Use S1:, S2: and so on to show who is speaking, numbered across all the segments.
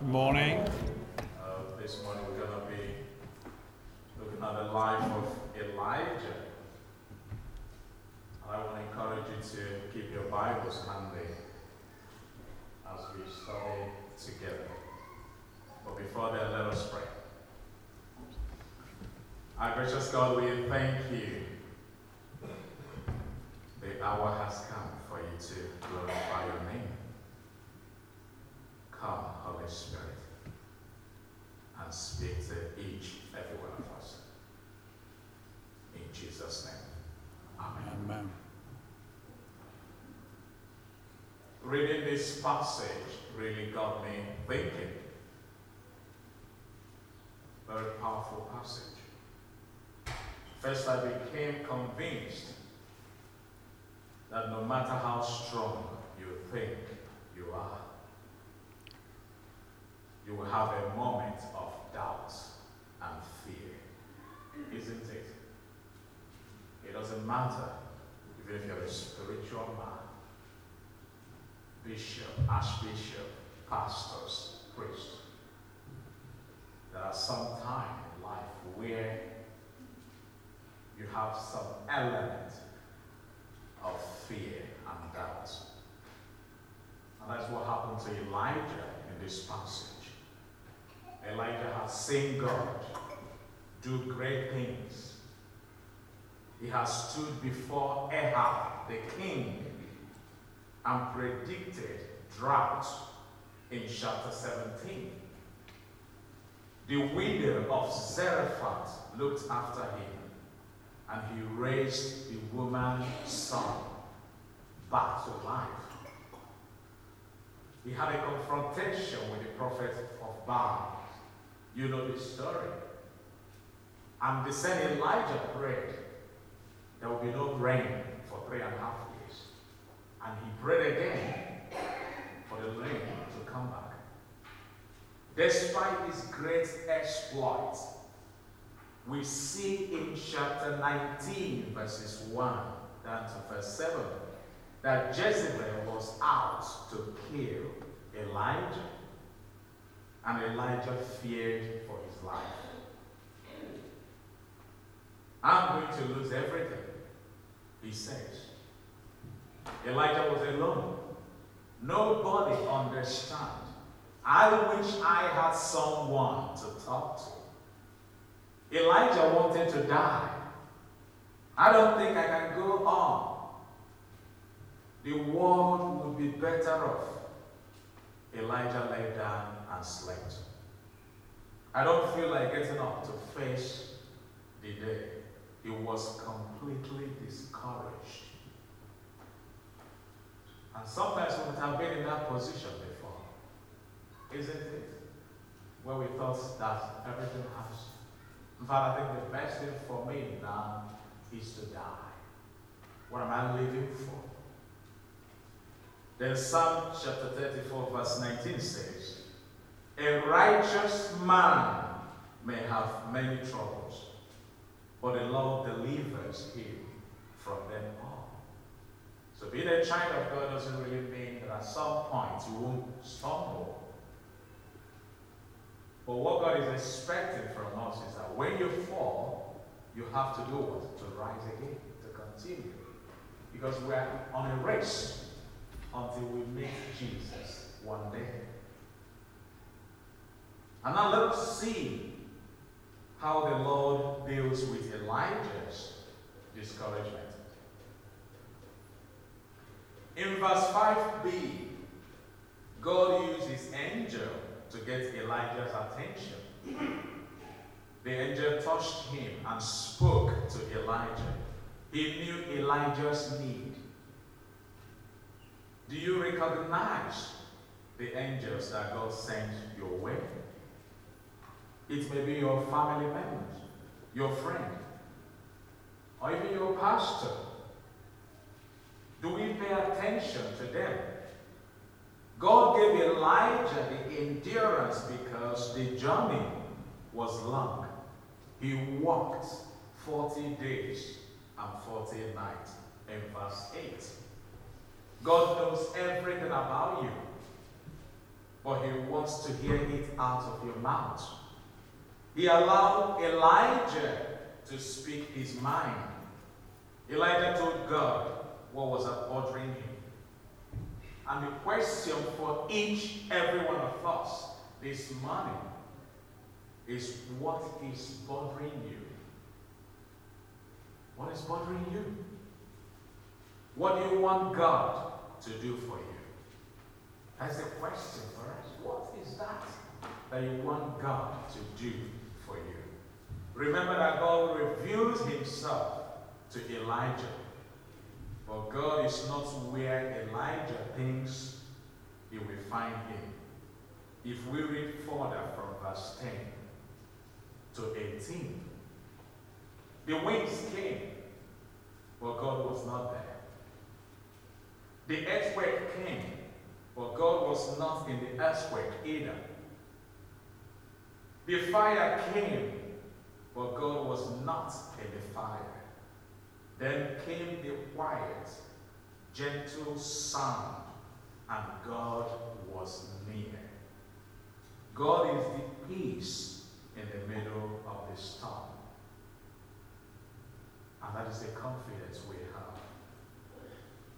S1: Morning.
S2: Uh, this morning we're going to be looking at the life of Elijah. I want to encourage you to keep your Bibles handy as we study together. But before that, let us pray. Our gracious God, we thank you. The hour has come for you to glorify your name. Come, Holy Spirit, speak to uh, each, every one of us. In Jesus' name. Amen.
S1: Amen.
S2: Reading this passage really got me thinking. Very powerful passage. First, I became convinced that no matter how strong you think you are, you will have a moment of doubt and fear. Isn't it? It doesn't matter even if you're a spiritual man, bishop, archbishop, pastors, priest. There are some time in life where you have some element of fear and doubt. And that's what happened to Elijah in this passage. Elijah has seen God do great things. He has stood before Ahab, the king, and predicted drought in chapter 17. The widow of Zarephath looked after him, and he raised the woman's son back to life. He had a confrontation with the prophet of Baal. You know the story. And the same Elijah prayed, there will be no rain for three and a half years. And he prayed again for the rain to come back. Despite his great exploit, we see in chapter 19, verses 1 down to verse 7, that Jezebel was out to kill Elijah. And Elijah feared for his life. I'm going to lose everything, he says. Elijah was alone. Nobody understands. I wish I had someone to talk to. Elijah wanted to die. I don't think I can go on. The world would be better off. Elijah lay down and slept. I don't feel like getting up to face the day. He was completely discouraged. And sometimes we might have been in that position before. Isn't it? Where we thought that everything has. In fact, I think the best thing for me now is to die. What am I living for? Then Psalm chapter 34, verse 19 says, A righteous man may have many troubles, but the Lord delivers him from them all. So being a child of God doesn't really mean that at some point you won't stumble. But what God is expecting from us is that when you fall, you have to do what? To rise again, to continue. Because we are on a race until we meet Jesus one day. And now let us see how the Lord deals with Elijah's discouragement. In verse 5b, God used his angel to get Elijah's attention. The angel touched him and spoke to Elijah. He knew Elijah's need. Do you recognize the angels that God sent your way? It may be your family members, your friend, or even your pastor. Do we pay attention to them? God gave Elijah the endurance because the journey was long. He walked 40 days and 40 nights in verse 8. God knows everything about you. but He wants to hear it out of your mouth. He allowed Elijah to speak his mind. Elijah told God what was bothering him. And the question for each, every one of us this morning is what is bothering you? What is bothering you? What do you want God to do for you? That's the question for us. What is that that you want God to do? Remember that God reveals himself to Elijah. But God is not where Elijah thinks he will find him. If we read further from verse 10 to 18, the winds came, but God was not there. The earthquake came, but God was not in the earthquake either. The fire came, but God was not in the fire. Then came the quiet, gentle sound, and God was near. God is the peace in the middle of the storm. And that is the confidence we have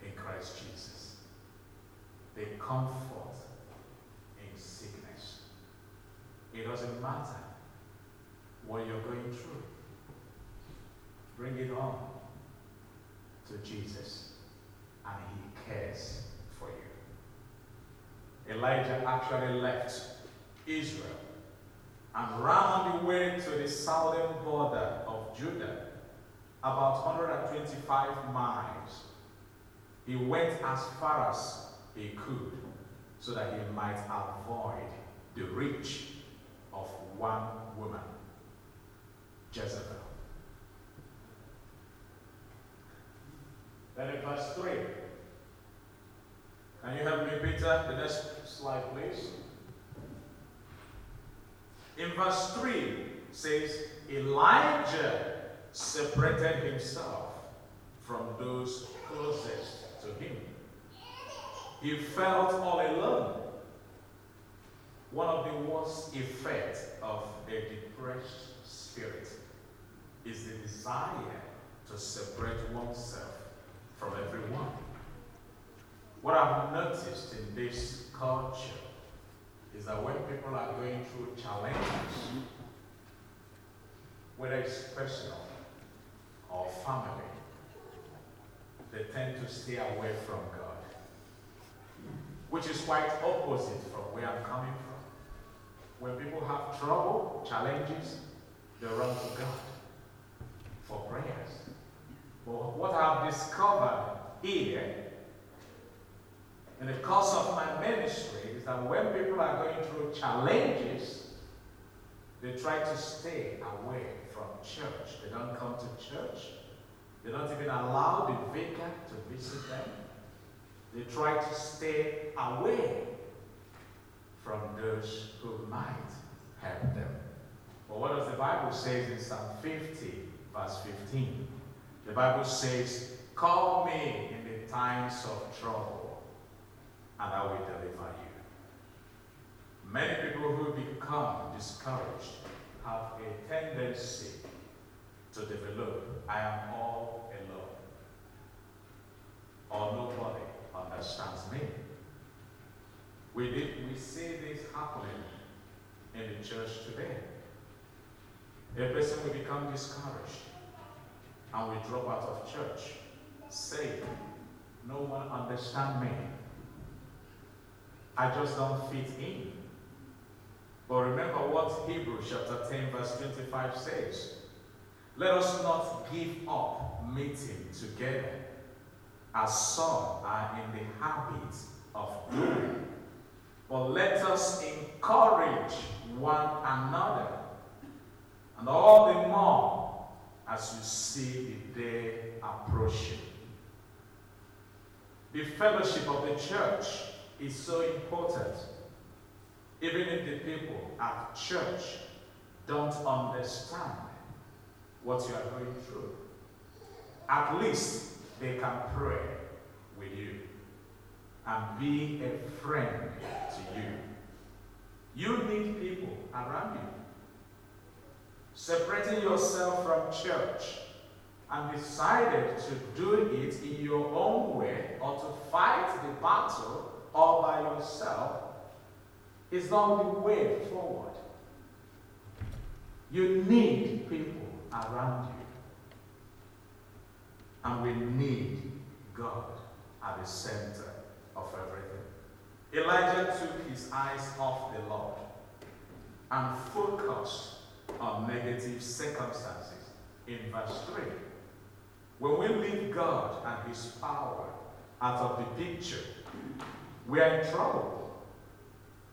S2: in Christ Jesus. The comfort in sickness. It doesn't matter what you're going through. Bring it on to Jesus, and He cares for you. Elijah actually left Israel and ran the way to the southern border of Judah, about 125 miles. He went as far as he could so that he might avoid the reach of one woman, Jezebel. Then in verse 3, can you help me, Peter? The next slide, please. In verse 3 says, Elijah separated himself from those closest to him. He felt all alone. One of the worst effects of a depressed spirit is the desire to separate oneself from everyone. What I've noticed in this culture is that when people are going through challenges, whether it's personal or family, they tend to stay away from God, which is quite opposite from where I'm coming from. When people have trouble, challenges, they run to God for prayers. But what I've discovered here in the course of my ministry is that when people are going through challenges, they try to stay away from church. They don't come to church. They don't even allow the vicar to visit them. They try to stay away from those who might help them. But what does the Bible say in Psalm 50, verse 15? The Bible says, Call me in the times of trouble, and I will deliver you. Many people who become discouraged have a tendency to develop, I am all alone, or nobody understands me. We, did, we see this happening in the church today. A person will become discouraged and we drop out of church. Say, no one understand me. I just don't fit in. But remember what Hebrews chapter 10 verse 25 says. Let us not give up meeting together as some are in the habit of doing. But let us encourage one another. And all the more as you see the day approaching. The fellowship of the church is so important. Even if the people at church don't understand what you are going through, at least they can pray with you and be a friend to you You need people around you. Separating yourself from church and decided to do it in your own way or to fight the battle all by yourself is not the way forward. You need people around you. And we need God at the center of everything. Elijah took his eyes off the Lord and focused on negative circumstances in verse 3. When we leave God and his power out of the picture, we are in trouble.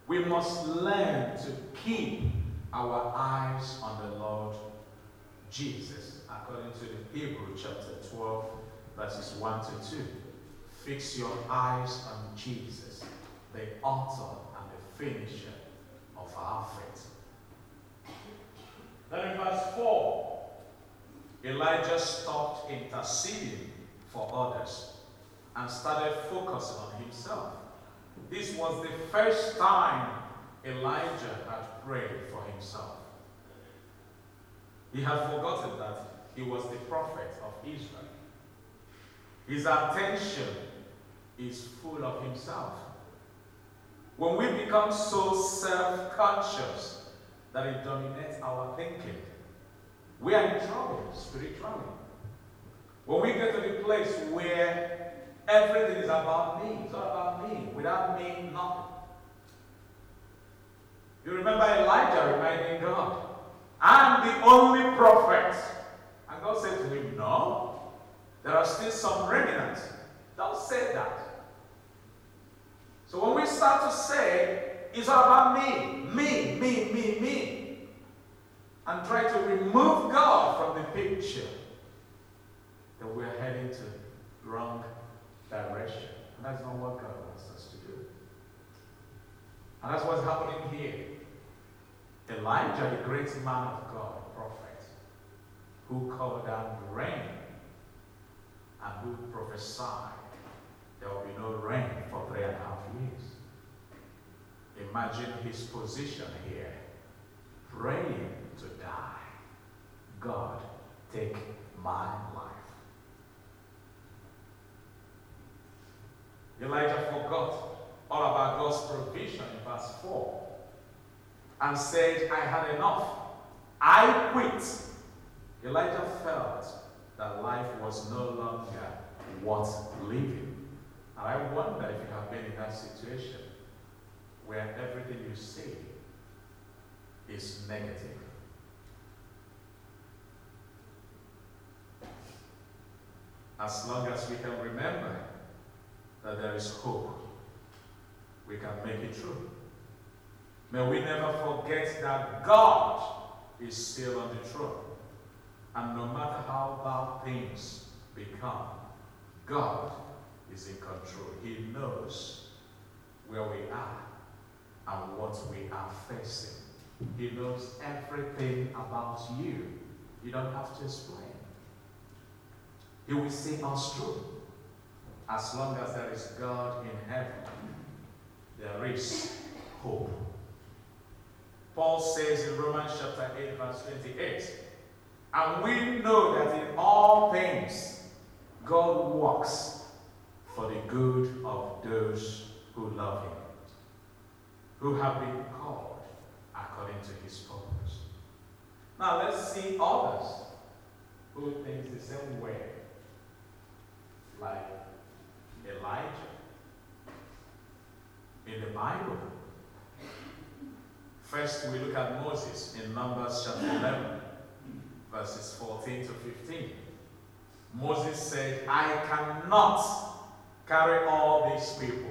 S2: We must learn to keep our eyes on the Lord Jesus, according to the Hebrew chapter 12, verses 1 to 2. Fix your eyes on Jesus, the author and the finisher of our faith. Then in verse 4, Elijah stopped interceding for others and started focusing on himself. This was the first time Elijah had prayed for himself. He had forgotten that he was the prophet of Israel. His attention is full of himself. When we become so self conscious that it dominates our thinking, we are in trouble spiritually. When we get to the place where everything is about me, it's all about me, without me, nothing. You remember Elijah reminding God, I'm the only prophet. And God said to him, No, there are still some remnants. Don't say that. So when we start to say, it's all about me, me, me, me, me, and try to remove God from the picture, then we're heading to wrong direction. And that's not what God wants us to do. And that's what's happening here. Elijah, the great man of God, prophet, who called down the rain and who prophesied there will be no rain for three and a half years. Imagine his position here, praying to die. God, take my life. Elijah forgot all about God's provision in verse 4 and said, I had enough. I quit. Elijah felt that life was no longer worth living. And I wonder if you have been in that situation where everything you see is negative. As long as we can remember that there is hope, we can make it true. May we never forget that God is still on the throne. And no matter how bad things become, God is in control. He knows where we are and what we are facing. He knows everything about you. You don't have to explain. He will see us through. As long as there is God in heaven, there is hope. Paul says in Romans chapter 8, verse 28, and we know that in all things God works for the good of those who love him, who have been called according to his purpose. Now let's see others who think the same way, like Elijah. In the Bible, first we look at Moses in Numbers chapter 11, verses 14 to 15. Moses said, I cannot carry all these people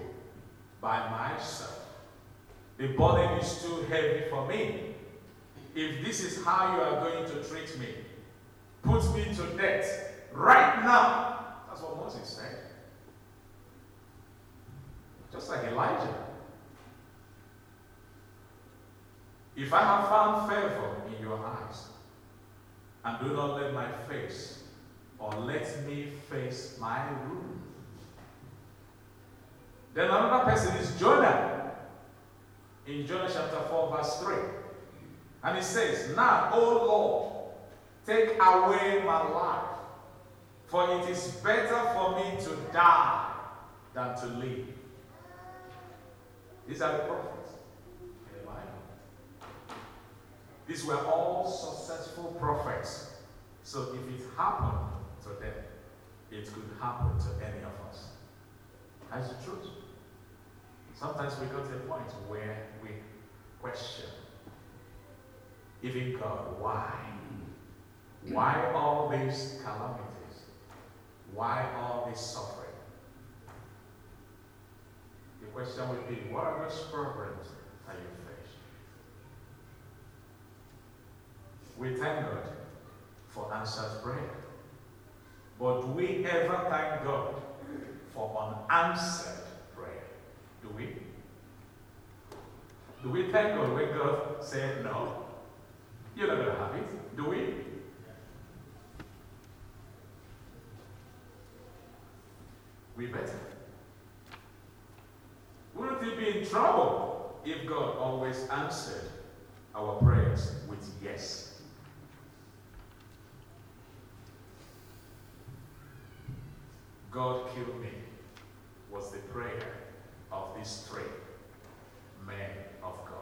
S2: by myself. The burden is too heavy for me. If this is how you are going to treat me, put me to death right now. That's what Moses said. Just like Elijah. If I have found favor in your eyes, and do not let my face or let me face my ruin, then another person is Jonah. In Jonah chapter 4, verse 3. And it says, Now, O Lord, take away my life, for it is better for me to die than to live. These are the prophets in the Bible. These were all successful prophets. So if it happened to them, it could happen to any of us. That's the truth. Sometimes we go to a point where we question, even God, why? Why all these calamities? Why all this suffering? The question would be, what are those problems that you face? We thank God for answered prayer. But we ever thank God for unanswered prayer? Do we? Do we thank God when God said no? You're not going to have it. Do we? We better. Wouldn't we be in trouble if God always answered our prayers with yes? God kill me was the prayer of these three men of God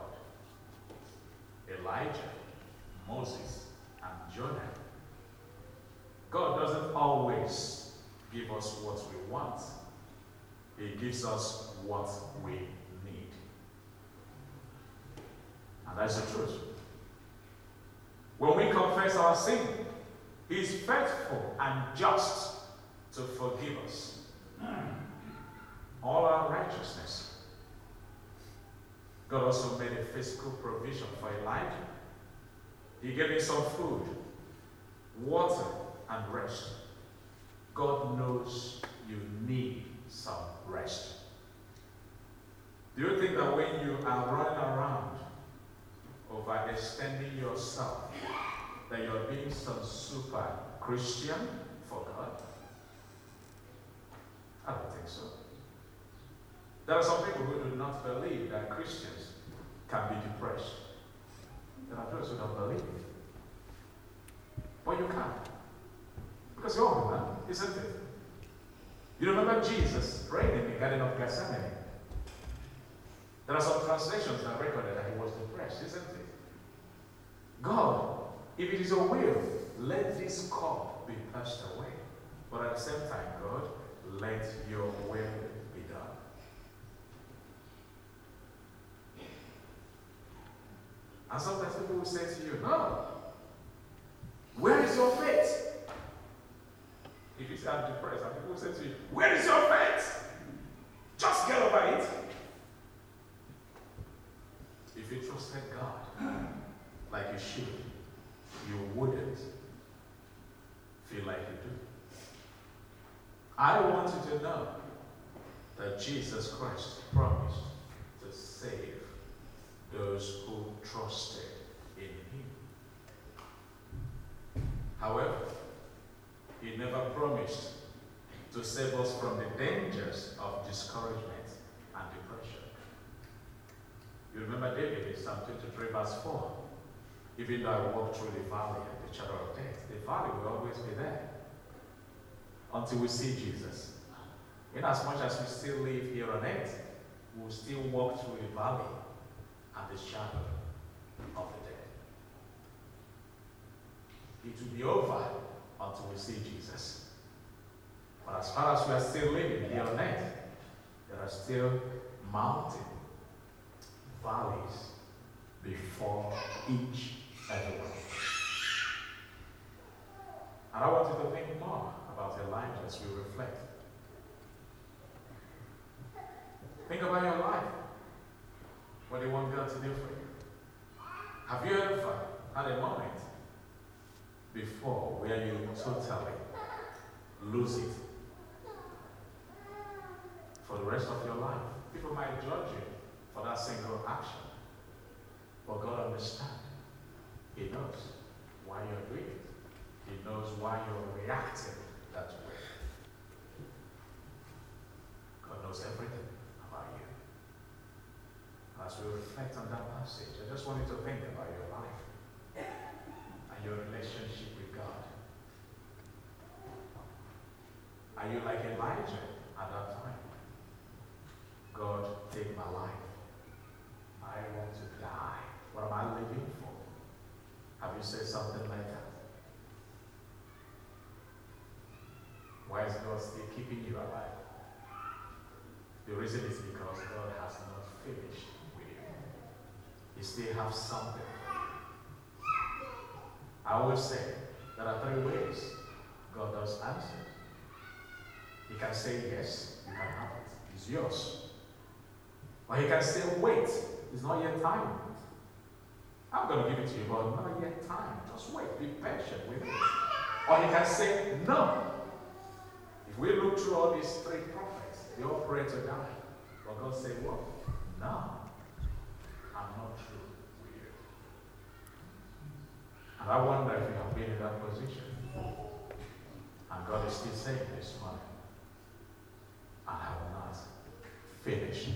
S2: Elijah, Moses, and Jonah. God doesn't always give us what we want, He gives us what we need. And that's the truth. When we confess our sin, He's faithful and just to forgive us all our righteousness. God also made a physical provision for Elijah. He gave him some food, water, and rest. God knows you need some rest. Do you think that when you are running around overextending yourself, that you're being some super Christian for God? I don't think so. There are some people who do not believe that Christians can be depressed. There are those who don't believe it. But you can. Because you're human, isn't it? You remember Jesus praying in the Garden of Gethsemane? There are some translations that record that he was depressed, isn't it? God, if it is your will, let this cup be passed away. But at the same time, God, let your will be done. And sometimes people will say to you, No, where is your faith? If you say I'm depressed, and people say to you, Where is your faith? Just get over it. If you trusted God like you should, you wouldn't feel like you do. I want you to know that Jesus Christ promised to save those who trusted in Him. However, He never promised to save us from the dangers of discouragement and depression. You remember David in Psalm 23, verse 4. Even though I walk through the valley of the shadow of death, the valley will always be there until we see Jesus. In as much as we still live here on earth, we'll still walk through the valley and the shadow of the dead. It will be over until we see Jesus. But as far as we are still living here on earth, there are still mountains, valleys before each and every one. And I want you to think more about Elijah as we reflect. Think about your life. What do you want God to do for you? Have you ever had a moment before where you totally lose it for the rest of your life? People might judge you for that single action. But God understands. He knows why you're doing it. He knows why you're reacting that way. God knows everything about you. As we reflect on just want you to think about your life and your relationship with God. Are you like Elijah at that time? God, take my life. I want to die. What am I living for? Have you said something like that? Why is God still keeping you alive? The reason is because God has not finished with you. Has something. I always say there are three ways God does answer. He can say yes, you can have it. It's yours. Or he can say wait, it's not yet time. I'm going to give it to you, but not yet time. Just wait, be patient with it. Or he can say no. If we look through all these three prophets, they all pray to God. But God said, what? No. I'm not through with you. And I wonder if you have been in that position. And God is still saying this morning, I have not finished